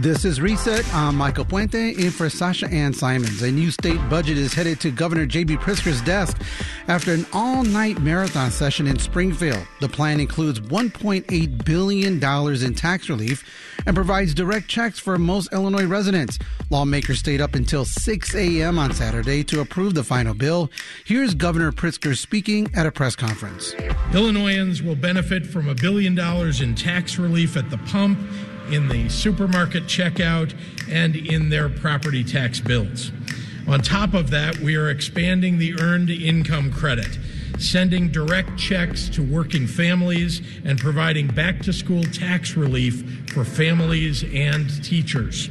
This is Reset. I'm Michael Puente in for Sasha Ann Simons. A new state budget is headed to Governor J.B. Pritzker's desk after an all night marathon session in Springfield. The plan includes $1.8 billion in tax relief and provides direct checks for most Illinois residents. Lawmakers stayed up until 6 a.m. on Saturday to approve the final bill. Here's Governor Pritzker speaking at a press conference. Illinoisans will benefit from a billion dollars in tax relief at the pump in the supermarket checkout, and in their property tax bills. On top of that, we are expanding the earned income credit, sending direct checks to working families, and providing back to school tax relief for families and teachers.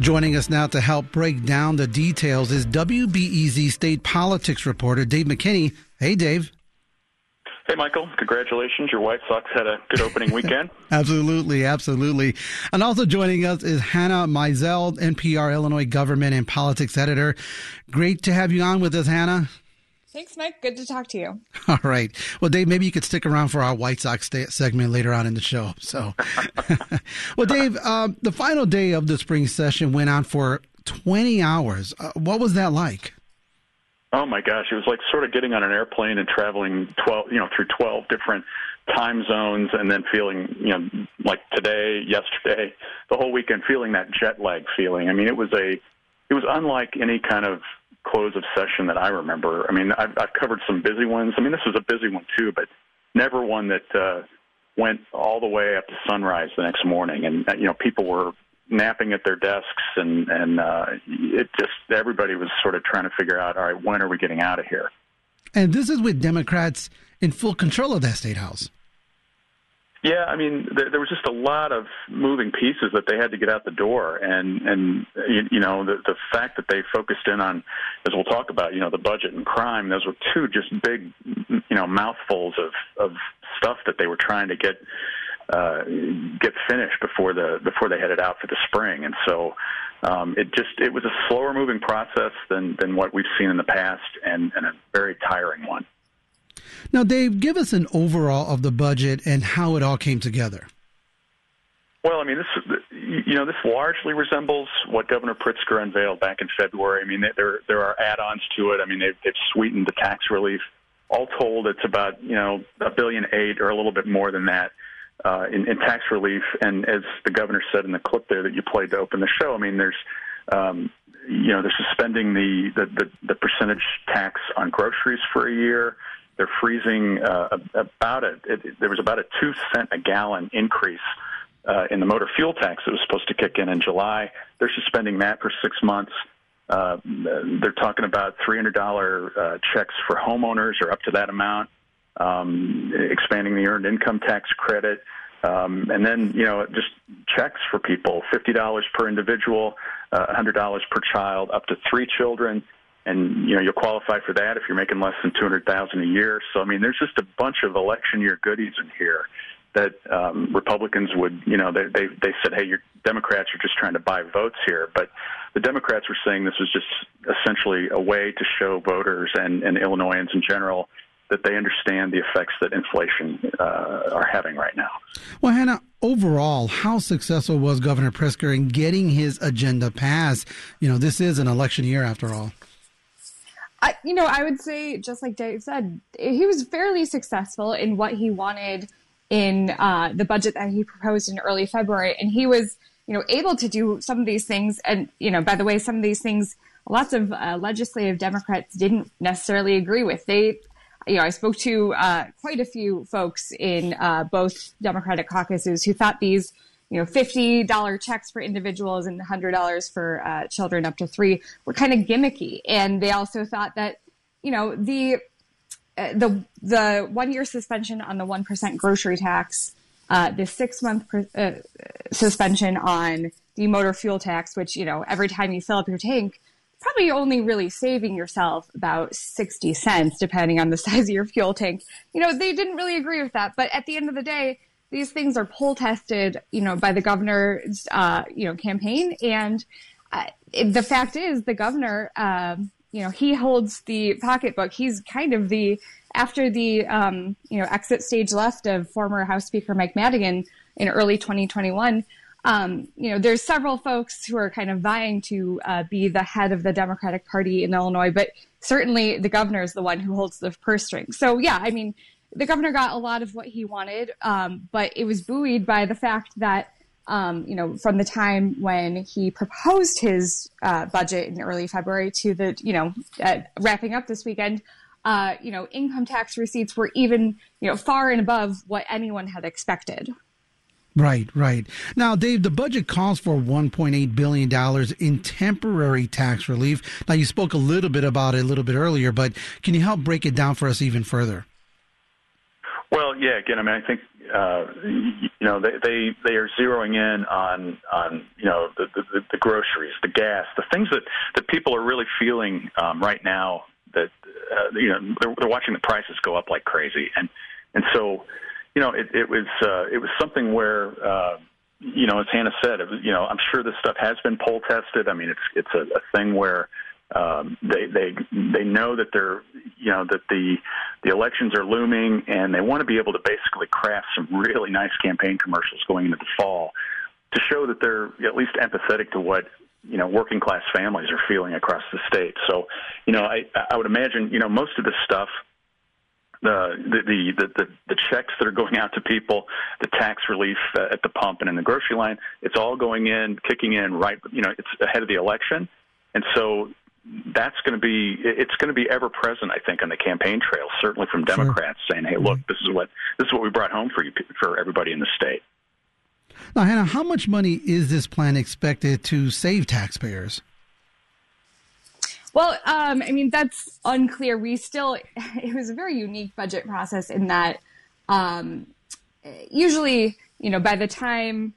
Joining us now to help break down the details is WBEZ state politics reporter Dave McKinney. Hey, Dave. Hey, Michael. Congratulations. Your White Sox had a good opening weekend. absolutely. Absolutely. And also joining us is Hannah Meisel, NPR Illinois government and politics editor. Great to have you on with us, Hannah. Thanks, Mike. Good to talk to you. All right. Well, Dave, maybe you could stick around for our White Sox segment later on in the show. So, well, Dave, um, the final day of the spring session went on for 20 hours. Uh, what was that like? Oh my gosh, it was like sort of getting on an airplane and traveling twelve, you know, through twelve different time zones, and then feeling, you know, like today, yesterday, the whole weekend, feeling that jet lag feeling. I mean, it was a, it was unlike any kind of close of session that I remember. I mean, I've, I've covered some busy ones. I mean, this was a busy one too, but never one that uh, went all the way up to sunrise the next morning. And uh, you know, people were napping at their desks, and and uh, it just everybody was sort of trying to figure out, all right, when are we getting out of here? And this is with Democrats in full control of that state house. Yeah, I mean, there, there was just a lot of moving pieces that they had to get out the door, and and you, you know the the fact that they focused in on, as we'll talk about, you know, the budget and crime. Those were two just big, you know, mouthfuls of of stuff that they were trying to get uh, get finished before the before they headed out for the spring. And so um, it just it was a slower moving process than than what we've seen in the past, and, and a very tiring one. Now, Dave, give us an overall of the budget and how it all came together. Well, I mean, this you know this largely resembles what Governor Pritzker unveiled back in February. I mean, there there are add-ons to it. I mean, they've, they've sweetened the tax relief. All told, it's about you know a billion eight or a little bit more than that uh, in, in tax relief. And as the governor said in the clip there that you played to open the show, I mean, there's um, you know they're suspending the, the the the percentage tax on groceries for a year. They're freezing uh, about it, it. There was about a two cent a gallon increase uh, in the motor fuel tax that was supposed to kick in in July. They're suspending that for six months. Uh, they're talking about $300 uh, checks for homeowners or up to that amount um, expanding the earned income tax credit, um, and then you know just checks for people: fifty dollars per individual, uh, hundred dollars per child, up to three children, and you know you'll qualify for that if you're making less than two hundred thousand a year. So I mean, there's just a bunch of election year goodies in here that um, Republicans would, you know, they, they they said, hey, your Democrats are just trying to buy votes here, but the Democrats were saying this was just essentially a way to show voters and, and Illinoisans in general that they understand the effects that inflation uh, are having right now. Well, Hannah, overall, how successful was Governor Pritzker in getting his agenda passed? You know, this is an election year after all. I, you know, I would say, just like Dave said, he was fairly successful in what he wanted in uh, the budget that he proposed in early February, and he was, you know, able to do some of these things. And you know, by the way, some of these things, lots of uh, legislative Democrats didn't necessarily agree with. They you know, I spoke to uh, quite a few folks in uh, both Democratic caucuses who thought these, you know, fifty dollar checks for individuals and hundred dollars for uh, children up to three were kind of gimmicky, and they also thought that, you know, the uh, the the one year suspension on the one percent grocery tax, uh, the six month uh, suspension on the motor fuel tax, which you know, every time you fill up your tank probably only really saving yourself about 60 cents, depending on the size of your fuel tank. You know, they didn't really agree with that. But at the end of the day, these things are poll tested, you know, by the governor's, uh, you know, campaign. And uh, the fact is, the governor, um, you know, he holds the pocketbook. He's kind of the, after the, um, you know, exit stage left of former House Speaker Mike Madigan in early 2021, um, you know, there's several folks who are kind of vying to uh, be the head of the Democratic Party in Illinois, but certainly the governor is the one who holds the purse strings. So, yeah, I mean, the governor got a lot of what he wanted, um, but it was buoyed by the fact that, um, you know, from the time when he proposed his uh, budget in early February to the, you know, uh, wrapping up this weekend, uh, you know, income tax receipts were even, you know, far and above what anyone had expected. Right, right. Now, Dave, the budget calls for $1.8 billion in temporary tax relief. Now, you spoke a little bit about it a little bit earlier, but can you help break it down for us even further? Well, yeah. Again, I mean, I think uh, you know they, they they are zeroing in on on you know the, the the groceries, the gas, the things that that people are really feeling um, right now. That uh, you know they're, they're watching the prices go up like crazy, and and so you know, it, it was uh, it was something where uh, you know, as Hannah said, was, you know, I'm sure this stuff has been poll tested. I mean, it's it's a, a thing where um, they they they know that they're you know that the the elections are looming, and they want to be able to basically craft some really nice campaign commercials going into the fall to show that they're at least empathetic to what you know working class families are feeling across the state. So, you know, I I would imagine you know most of this stuff the, the the the the checks that are going out to people, the tax relief uh, at the pump and in the grocery line, it's all going in, kicking in right. You know, it's ahead of the election, and so that's going to be it's going to be ever present. I think on the campaign trail, certainly from Democrats sure. saying, "Hey, look, this is what this is what we brought home for you for everybody in the state." Now, Hannah, how much money is this plan expected to save taxpayers? Well, um, I mean, that's unclear. We still, it was a very unique budget process in that um, usually, you know, by the time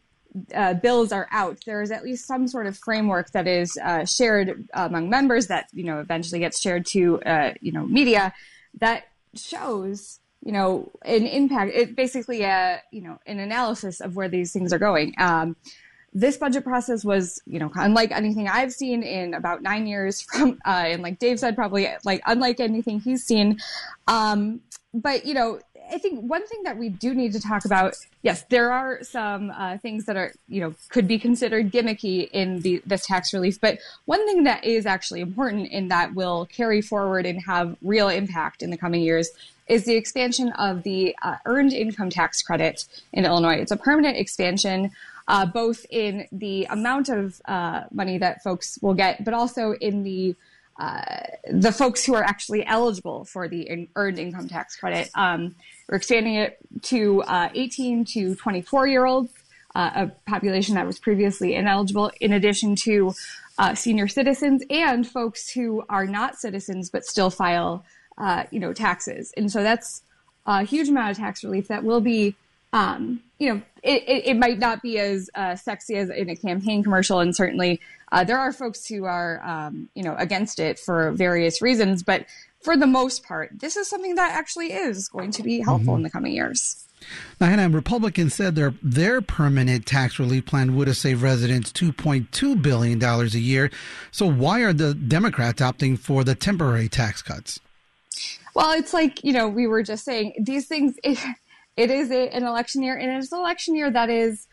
uh, bills are out, there is at least some sort of framework that is uh, shared among members that, you know, eventually gets shared to, uh, you know, media that shows, you know, an impact. It basically, a, uh, you know, an analysis of where these things are going. Um, this budget process was, you know, unlike anything I've seen in about nine years from, uh, and like Dave said, probably like unlike anything he's seen. Um, but, you know, I think one thing that we do need to talk about, yes, there are some uh, things that are, you know, could be considered gimmicky in the, this tax relief. But one thing that is actually important and that will carry forward and have real impact in the coming years is the expansion of the uh, earned income tax credit in Illinois. It's a permanent expansion uh, both in the amount of uh, money that folks will get, but also in the uh, the folks who are actually eligible for the in- earned income tax credit. Um, we're expanding it to uh, 18 to 24 year olds, uh, a population that was previously ineligible, in addition to uh, senior citizens and folks who are not citizens but still file, you know, taxes. And so that's a huge amount of tax relief that will be um, you know, it, it, it, might not be as uh, sexy as in a campaign commercial, and certainly uh, there are folks who are, um, you know, against it for various reasons. But for the most part, this is something that actually is going to be helpful mm-hmm. in the coming years. Now, Hannah, Republicans said their their permanent tax relief plan would have saved residents two point two billion dollars a year. So, why are the Democrats opting for the temporary tax cuts? Well, it's like you know we were just saying these things. It, it is a, an election year, and it's an election year that is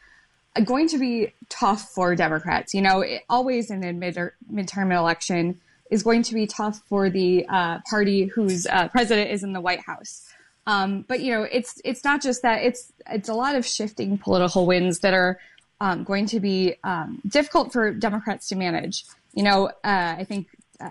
going to be tough for Democrats. You know, it, always in a mid midterm election is going to be tough for the uh, party whose uh, president is in the White House. Um, but you know, it's it's not just that; it's it's a lot of shifting political winds that are um, going to be um, difficult for Democrats to manage. You know, uh, I think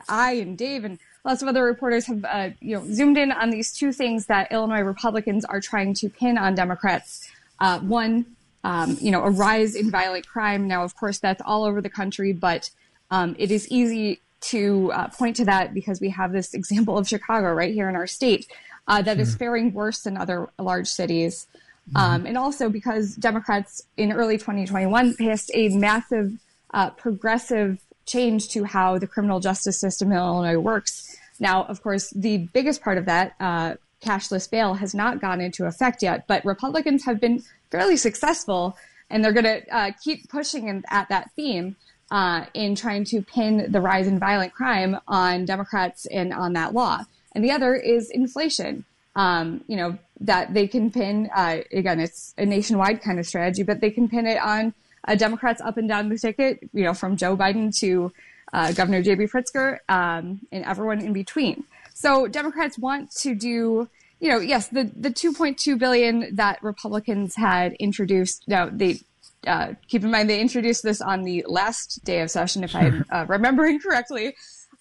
I and Dave and lots of other reporters have uh, you know zoomed in on these two things that Illinois Republicans are trying to pin on Democrats. Uh, one, um, you know, a rise in violent crime. Now, of course, that's all over the country, but um, it is easy to uh, point to that because we have this example of Chicago right here in our state uh, that is faring worse than other large cities. Mm-hmm. Um, and also because Democrats in early 2021 passed a massive uh, progressive change to how the criminal justice system in Illinois works. Now, of course, the biggest part of that, uh, cashless bail, has not gone into effect yet, but Republicans have been fairly successful, and they're going to uh, keep pushing in, at that theme uh, in trying to pin the rise in violent crime on Democrats and on that law. And the other is inflation. Um, you know, that they can pin, uh, again, it's a nationwide kind of strategy, but they can pin it on uh, Democrats up and down the ticket, you know, from Joe Biden to uh, Governor J.B. Pritzker um, and everyone in between. So Democrats want to do, you know, yes, the the 2.2 billion that Republicans had introduced. Now they uh, keep in mind they introduced this on the last day of session, if I'm uh, remembering correctly.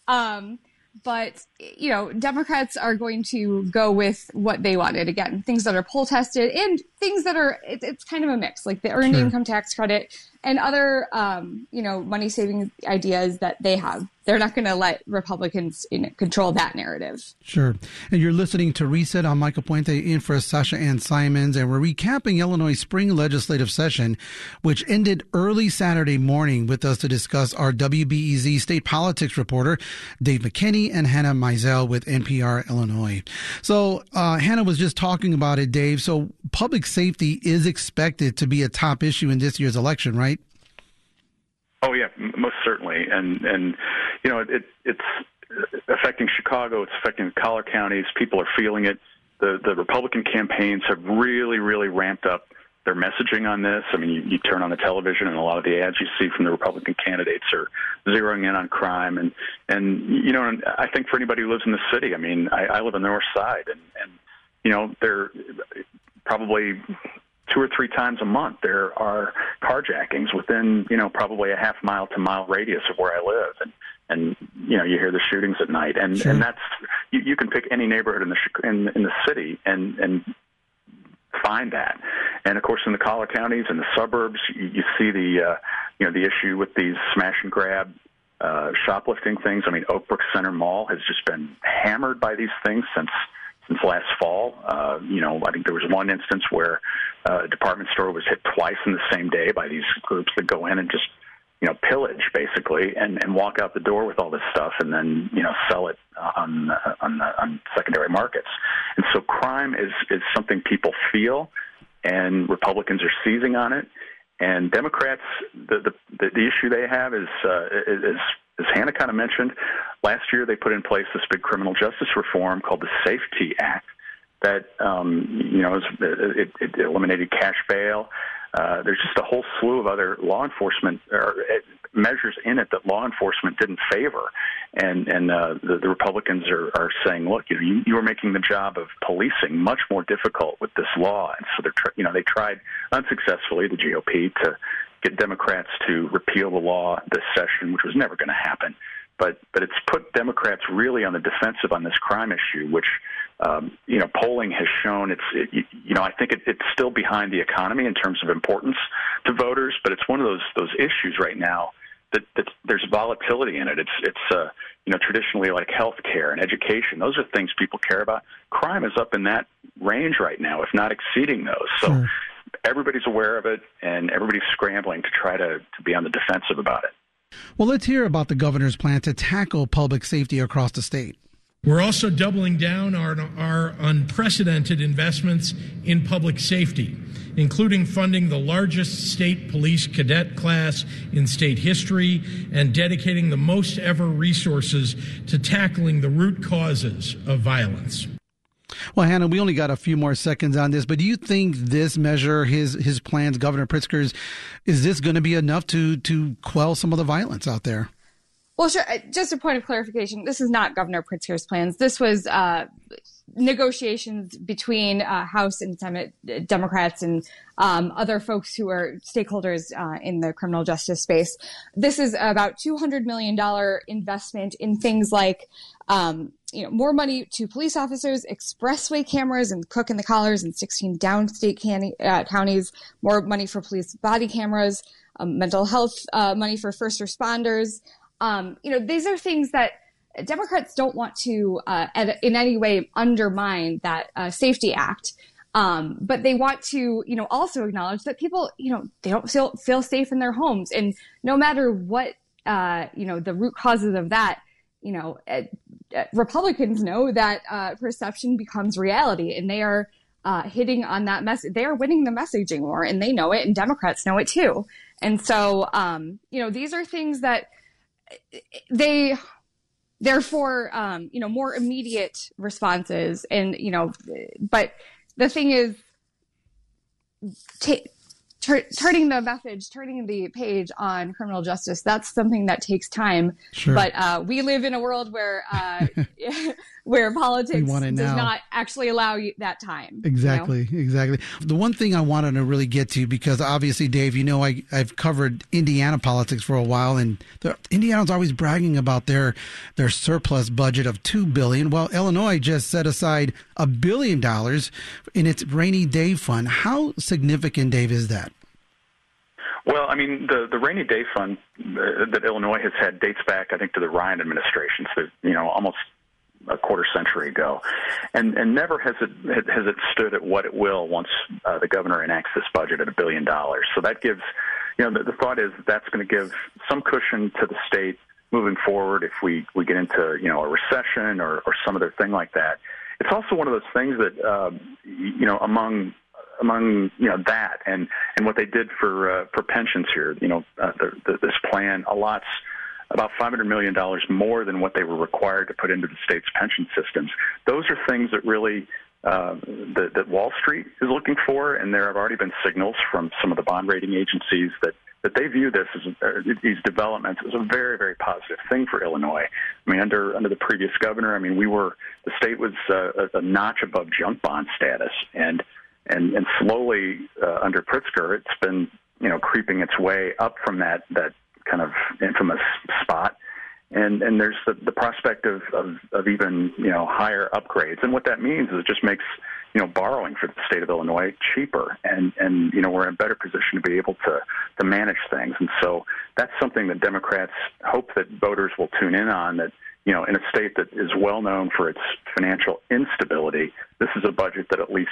Um, but you know, Democrats are going to go with what they wanted. Again, things that are poll tested and things that are it, it's kind of a mix, like the earned sure. income tax credit and other um, you know money saving ideas that they have they're not going to let Republicans you know, control that narrative. Sure. And you're listening to Reset on Michael Puente in for Sasha Ann Simons, and we're recapping Illinois spring legislative session, which ended early Saturday morning. With us to discuss our WBEZ state politics reporter, Dave McKinney, and Hannah Meisel with NPR Illinois. So, uh, Hannah was just talking about it, Dave. So, public safety is expected to be a top issue in this year's election, right? Oh yeah, most certainly, and and you know it, it's affecting Chicago. It's affecting the collar counties. People are feeling it. The the Republican campaigns have really really ramped up their messaging on this. I mean, you, you turn on the television, and a lot of the ads you see from the Republican candidates are zeroing in on crime. And and you know, I think for anybody who lives in the city, I mean, I, I live on the north side, and and you know, they're probably two or three times a month there are carjackings within you know probably a half mile to mile radius of where I live. And and you know you hear the shootings at night. And sure. and that's you, you can pick any neighborhood in the in, in the city and and find that. And of course in the collar counties and the suburbs you, you see the uh, you know the issue with these smash and grab uh, shoplifting things. I mean Oakbrook Center Mall has just been hammered by these things since since last fall. Uh, you know, I think there was one instance where uh, a department store was hit twice in the same day by these groups that go in and just you know pillage basically and and walk out the door with all this stuff and then you know sell it on on on secondary markets. And so crime is is something people feel, and Republicans are seizing on it. And Democrats, the the, the issue they have is uh, is as Hannah kind of mentioned, last year they put in place this big criminal justice reform called the Safety Act that um, you know it, it eliminated cash bail. Uh, there's just a whole slew of other law enforcement or uh, measures in it that law enforcement didn't favor, and and uh, the, the Republicans are, are saying, look, you know, you, you are making the job of policing much more difficult with this law, and so they're tr- you know they tried unsuccessfully the GOP to get Democrats to repeal the law this session, which was never going to happen. But but it's put Democrats really on the defensive on this crime issue, which um, you know polling has shown it's it, you know I think it, it's still behind the economy in terms of importance to voters, but it's one of those those issues right now that, that there's volatility in it. It's it's uh, you know traditionally like health care and education; those are things people care about. Crime is up in that range right now, if not exceeding those. So. Sure everybody's aware of it, and everybody's scrambling to try to, to be on the defensive about it. Well, let's hear about the governor's plan to tackle public safety across the state. We're also doubling down on our unprecedented investments in public safety, including funding the largest state police cadet class in state history and dedicating the most ever resources to tackling the root causes of violence. Well, Hannah, we only got a few more seconds on this, but do you think this measure, his his plans, Governor Pritzker's, is this going to be enough to to quell some of the violence out there? Well, sure. Just a point of clarification: this is not Governor Pritzker's plans. This was uh, negotiations between uh, House and Senate Democrats and um, other folks who are stakeholders uh, in the criminal justice space. This is about two hundred million dollar investment in things like. Um, you know, more money to police officers, expressway cameras and Cook and the Collars in 16 downstate can- uh, counties, more money for police body cameras, um, mental health uh, money for first responders. Um, you know, these are things that Democrats don't want to uh, in any way undermine that uh, Safety Act. Um, but they want to, you know, also acknowledge that people, you know, they don't feel feel safe in their homes, and no matter what, uh, you know, the root causes of that, you know, uh, uh, Republicans know that uh, perception becomes reality, and they are uh, hitting on that message. They are winning the messaging war, and they know it, and Democrats know it too. And so, um, you know, these are things that they therefore, um, you know, more immediate responses, and you know, but the thing is. T- tur- turning the message, turning the page on criminal justice, that's something that takes time. Sure. But uh, we live in a world where uh, where politics does now. not actually allow you that time. Exactly, you know? exactly. The one thing I wanted to really get to because obviously, Dave, you know, I I've covered Indiana politics for a while, and the, Indiana's always bragging about their their surplus budget of two billion. Well, Illinois just set aside a billion dollars in its rainy day fund. How significant, Dave, is that? Well, I mean, the the rainy day fund uh, that Illinois has had dates back, I think, to the Ryan administration. So, you know, almost a quarter century ago, and and never has it has it stood at what it will once uh, the governor enacts this budget at a billion dollars. So that gives, you know, the, the thought is that's going to give some cushion to the state moving forward if we we get into you know a recession or or some other thing like that. It's also one of those things that uh, you know among among you know that and and what they did for uh, for pensions here. You know, uh, the, the, this plan allots about $500 million more than what they were required to put into the state's pension systems. Those are things that really uh, that, that Wall Street is looking for, and there have already been signals from some of the bond rating agencies that that they view this as uh, these developments as a very very positive thing for Illinois. I mean, under under the previous governor, I mean, we were the state was uh, a, a notch above junk bond status, and and and slowly uh, under Pritzker, it's been you know creeping its way up from that that kind of infamous spot. And and there's the, the prospect of, of, of even you know higher upgrades. And what that means is it just makes you know borrowing for the state of Illinois cheaper, and and you know we're in a better position to be able to to manage things. And so that's something that Democrats hope that voters will tune in on. That you know in a state that is well known for its financial instability, this is a budget that at least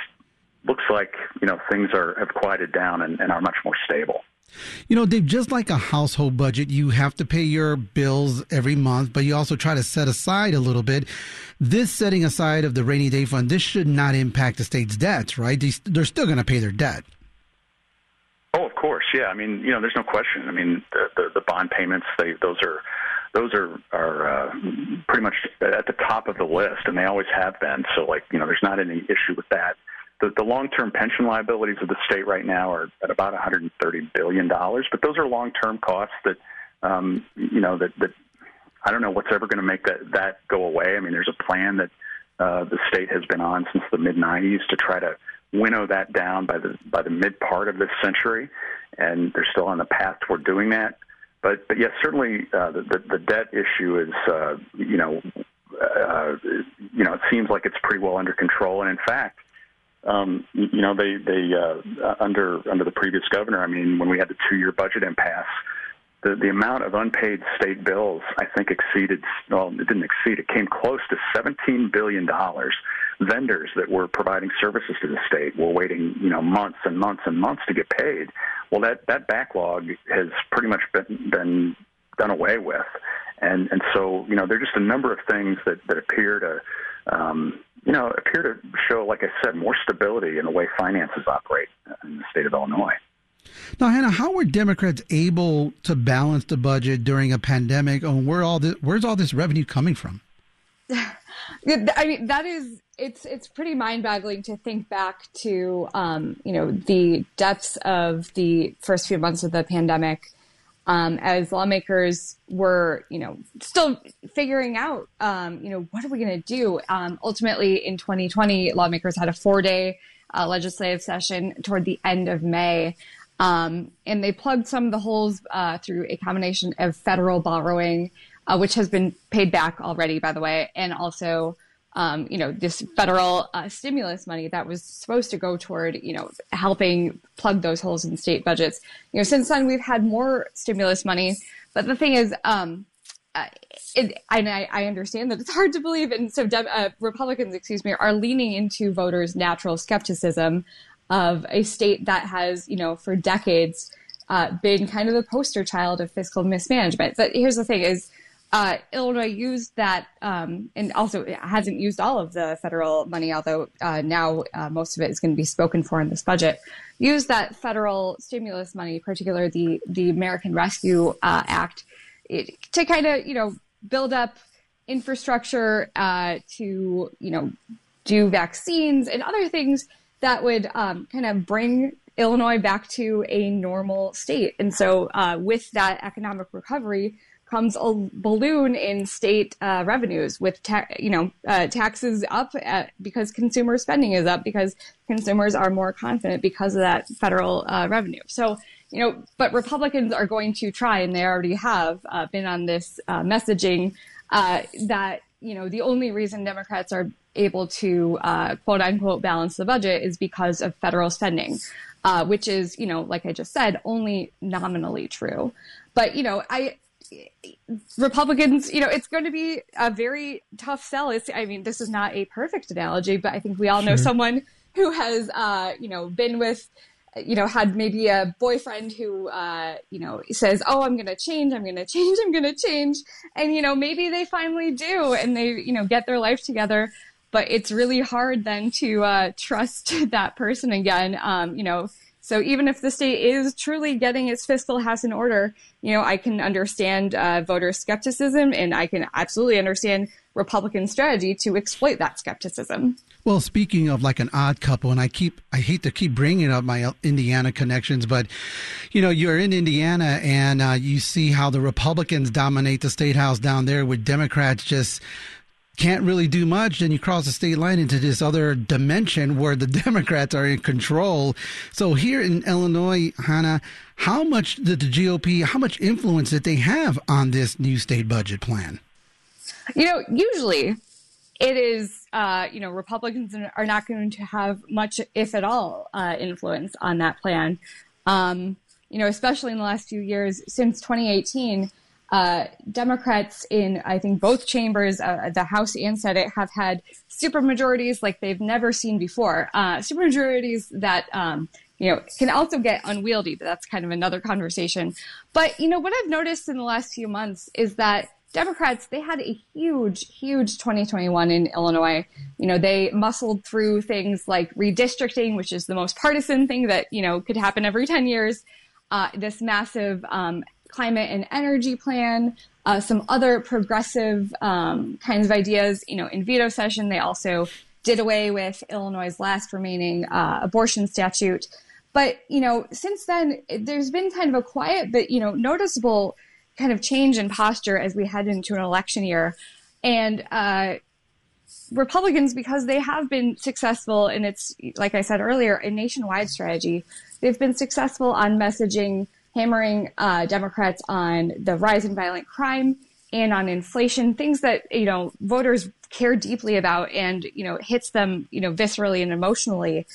looks like you know things are have quieted down and, and are much more stable. You know, Dave, just like a household budget, you have to pay your bills every month, but you also try to set aside a little bit. This setting aside of the rainy day fund, this should not impact the state's debts, right? They're still going to pay their debt. Oh, of course, yeah. I mean, you know, there's no question. I mean, the the, the bond payments, they those are those are are uh, pretty much at the top of the list, and they always have been. So, like, you know, there's not any issue with that the, the long-term pension liabilities of the state right now are at about 130 billion dollars, but those are long-term costs that um, you know that, that I don't know what's ever going to make that that go away. I mean, there's a plan that uh, the state has been on since the mid 90s to try to winnow that down by the by the mid part of this century, and they're still on the path toward doing that. But but yes, certainly uh, the, the the debt issue is uh, you know uh, you know it seems like it's pretty well under control, and in fact um, you know, they they uh, under under the previous governor. I mean, when we had the two-year budget impasse, the the amount of unpaid state bills, I think, exceeded. Well, it didn't exceed. It came close to 17 billion dollars. Vendors that were providing services to the state were waiting, you know, months and months and months to get paid. Well, that that backlog has pretty much been been done away with, and and so you know, there are just a number of things that that appear to um, you know, appear to show, like I said, more stability in the way finances operate in the state of Illinois. Now, Hannah, how were Democrats able to balance the budget during a pandemic? And where all this, where's all this revenue coming from? I mean, that is it's it's pretty mind-boggling to think back to um, you know the depths of the first few months of the pandemic um, as lawmakers were, you know, still figuring out, um, you know, what are we going to do? Um, ultimately, in 2020, lawmakers had a four-day uh, legislative session toward the end of May, um, and they plugged some of the holes uh, through a combination of federal borrowing, uh, which has been paid back already, by the way, and also um, you know, this federal uh, stimulus money that was supposed to go toward, you know, helping plug those holes in state budgets. You know, since then we've had more stimulus money, but the thing is, um, uh, it, and I, I, understand that it's hard to believe, and so uh, Republicans, excuse me, are leaning into voters' natural skepticism of a state that has, you know, for decades uh, been kind of the poster child of fiscal mismanagement. But here's the thing: is uh, Illinois used that, um, and also hasn't used all of the federal money, although uh, now uh, most of it is going to be spoken for in this budget. Used that federal stimulus money, particularly the the American Rescue uh, Act, it, to kind of you know build up infrastructure uh, to you know do vaccines and other things that would um, kind of bring Illinois back to a normal state. And so, uh, with that economic recovery comes a balloon in state uh, revenues, with ta- you know uh, taxes up at, because consumer spending is up because consumers are more confident because of that federal uh, revenue. So. You know, but Republicans are going to try, and they already have uh, been on this uh, messaging that you know the only reason Democrats are able to uh, quote unquote balance the budget is because of federal spending, uh, which is, you know, like I just said, only nominally true. But, you know, I, Republicans, you know, it's going to be a very tough sell. It's, I mean, this is not a perfect analogy, but I think we all know sure. someone who has, uh, you know, been with you know, had maybe a boyfriend who, uh, you know, says, "Oh, I'm going to change. I'm going to change. I'm going to change," and you know, maybe they finally do, and they, you know, get their life together but it's really hard then to uh, trust that person again. Um, you know, so even if the state is truly getting its fiscal house in order, you know, I can understand uh, voter skepticism, and I can absolutely understand Republican strategy to exploit that skepticism. Well, speaking of like an odd couple, and I keep, I hate to keep bringing up my Indiana connections, but you know, you're in Indiana and uh, you see how the Republicans dominate the state house down there with Democrats just can't really do much, then you cross the state line into this other dimension where the Democrats are in control. So here in Illinois, Hannah, how much did the GOP, how much influence did they have on this new state budget plan? You know, usually it is, uh, you know, Republicans are not going to have much, if at all, uh, influence on that plan. Um, you know, especially in the last few years since 2018 uh, Democrats in, I think, both chambers, uh, the House and Senate, have had supermajorities like they've never seen before. Uh, supermajorities that, um, you know, can also get unwieldy, but that's kind of another conversation. But, you know, what I've noticed in the last few months is that Democrats, they had a huge, huge 2021 in Illinois. You know, they muscled through things like redistricting, which is the most partisan thing that, you know, could happen every 10 years. Uh, this massive um, climate and energy plan, uh, some other progressive um, kinds of ideas. You know, in veto session, they also did away with Illinois' last remaining uh, abortion statute. But you know, since then, there's been kind of a quiet but you know noticeable kind of change in posture as we head into an election year, and uh, Republicans, because they have been successful, and it's like I said earlier, a nationwide strategy. They've been successful on messaging hammering uh, Democrats on the rise in violent crime and on inflation, things that you know voters care deeply about, and you know hits them you know viscerally and emotionally.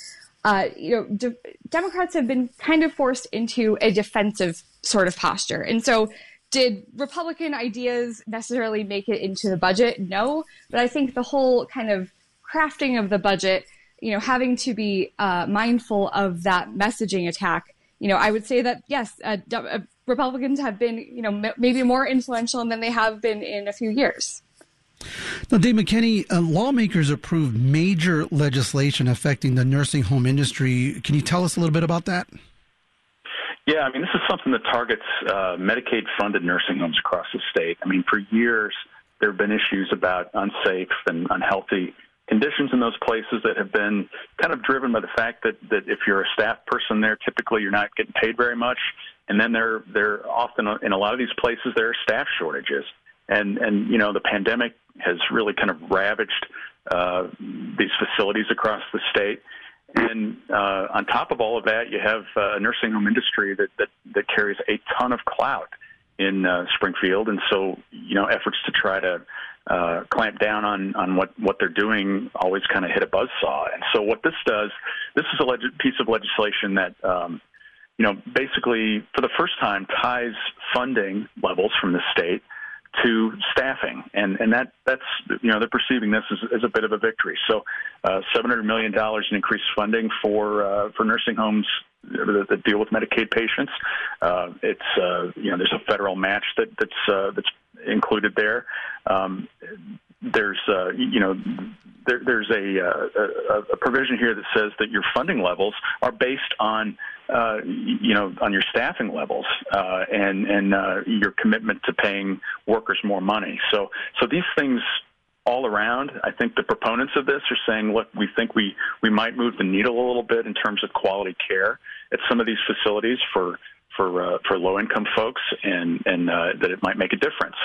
Uh, you know, de- Democrats have been kind of forced into a defensive sort of posture, and so. Did Republican ideas necessarily make it into the budget? No, but I think the whole kind of crafting of the budget, you know, having to be uh, mindful of that messaging attack you know, I would say that yes, uh, uh, Republicans have been, you know, m- maybe more influential than they have been in a few years. Now, Dave McKinney, uh, lawmakers approved major legislation affecting the nursing home industry. Can you tell us a little bit about that? Yeah, I mean, this is something that targets uh, Medicaid funded nursing homes across the state. I mean, for years, there have been issues about unsafe and unhealthy conditions in those places that have been kind of driven by the fact that, that if you're a staff person there, typically you're not getting paid very much. And then there, there often in a lot of these places there are staff shortages. And, and, you know, the pandemic has really kind of ravaged uh, these facilities across the state. And uh, on top of all of that, you have uh, a nursing home industry that, that, that carries a ton of clout in uh, Springfield. And so, you know, efforts to try to uh, clamp down on on what what they're doing always kind of hit a buzz saw. And so what this does, this is a leg- piece of legislation that. Um, you know, basically, for the first time, ties funding levels from the state to staffing, and and that that's you know they're perceiving this as, as a bit of a victory. So, uh, seven hundred million dollars in increased funding for uh, for nursing homes that, that deal with Medicaid patients. Uh, it's uh, you know there's a federal match that that's uh, that's included there. Um, there's uh, you know there, there's a, uh, a, a provision here that says that your funding levels are based on uh, you know on your staffing levels uh, and and uh, your commitment to paying workers more money. So so these things all around, I think the proponents of this are saying, look, we think we, we might move the needle a little bit in terms of quality care at some of these facilities for for uh, for low income folks, and and uh, that it might make a difference.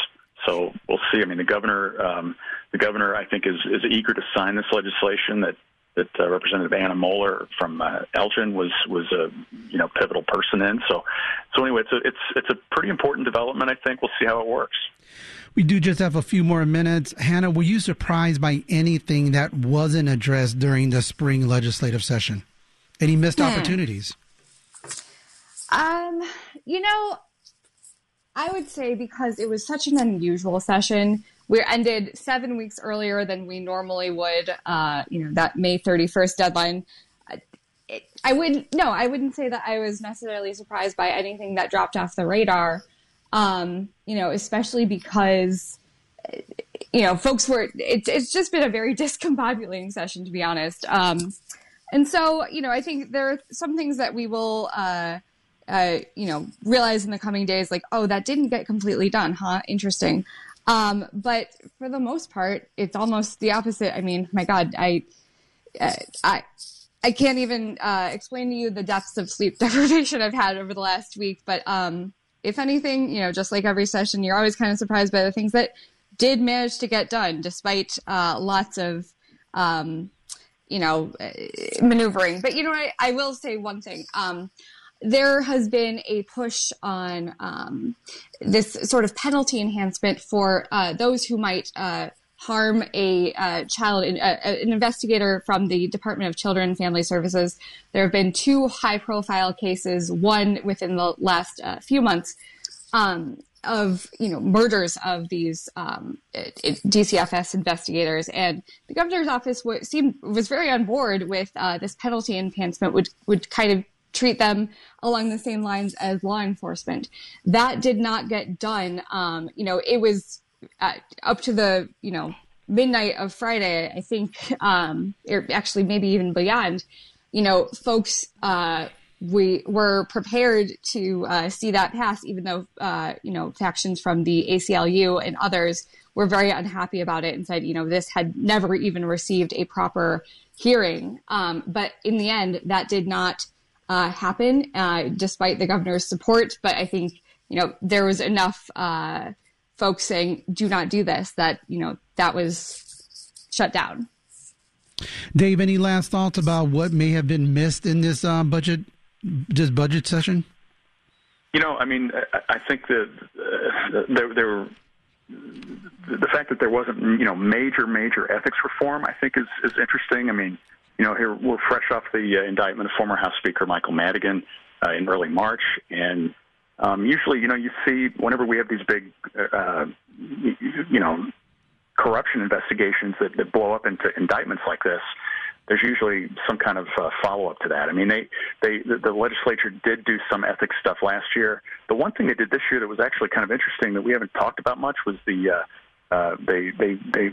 So we'll see. I mean, the governor, um, the governor, I think is is eager to sign this legislation that that uh, Representative Anna Moeller from uh, Elgin was was a you know pivotal person in. So so anyway, it's a it's it's a pretty important development. I think we'll see how it works. We do just have a few more minutes. Hannah, were you surprised by anything that wasn't addressed during the spring legislative session? Any missed hmm. opportunities? Um, you know, I would say because it was such an unusual session, we ended seven weeks earlier than we normally would. Uh, you know, that May 31st deadline. I wouldn't, no, I wouldn't say that I was necessarily surprised by anything that dropped off the radar. Um, you know, especially because, you know, folks were, it's, it's just been a very discombobulating session, to be honest. Um, and so, you know, I think there are some things that we will, uh, you know, realize in the coming days, like, oh, that didn't get completely done, huh? Interesting. Um, but for the most part, it's almost the opposite. I mean, my God, I, uh, I, I can't even uh, explain to you the depths of sleep deprivation I've had over the last week. But um, if anything, you know, just like every session, you're always kind of surprised by the things that did manage to get done, despite uh, lots of, um, you know, uh, maneuvering. But you know, I, I will say one thing. Um, there has been a push on um, this sort of penalty enhancement for uh, those who might uh, harm a uh, child, uh, an investigator from the Department of Children and Family Services. There have been two high profile cases, one within the last uh, few months. Um, of you know murders of these um, DCFS investigators, and the governor's office w- seemed was very on board with uh, this penalty enhancement, would would kind of treat them along the same lines as law enforcement. That did not get done. Um, you know, it was uh, up to the, you know, midnight of Friday, I think, um, or actually maybe even beyond, you know, folks, uh, we were prepared to uh, see that pass, even though, uh, you know, factions from the ACLU and others were very unhappy about it and said, you know, this had never even received a proper hearing. Um, but in the end, that did not uh, happen, uh, despite the governor's support. But I think you know there was enough uh, folks saying "do not do this" that you know that was shut down. Dave, any last thoughts about what may have been missed in this uh, budget this budget session? You know, I mean, I think that uh, there, there the fact that there wasn't you know major major ethics reform, I think is is interesting. I mean you know, here we're fresh off the uh, indictment of former House Speaker Michael Madigan uh, in early March, and um, usually, you know, you see whenever we have these big, uh, you know, corruption investigations that, that blow up into indictments like this. There's usually some kind of uh, follow up to that. I mean, they, they, the, the legislature did do some ethics stuff last year. The one thing they did this year that was actually kind of interesting that we haven't talked about much was the uh, uh, they they they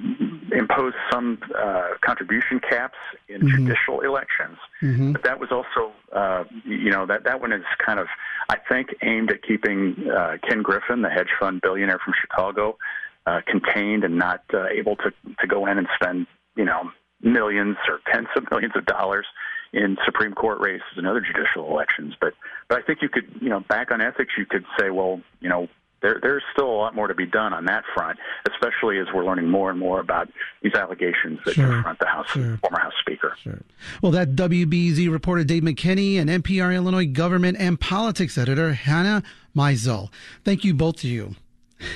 imposed some uh, contribution caps in mm-hmm. judicial elections, mm-hmm. but that was also uh, you know that that one is kind of I think aimed at keeping uh, Ken Griffin, the hedge fund billionaire from Chicago, uh, contained and not uh, able to to go in and spend you know millions or tens of millions of dollars in Supreme Court races and other judicial elections. But but I think you could you know back on ethics you could say well you know there, there's still a lot more to be done on that front, especially as we're learning more and more about these allegations that sure, confront the House, sure. former House Speaker. Sure. Well, that WBEZ reporter Dave McKinney and NPR Illinois government and politics editor Hannah Meisel. Thank you both to you.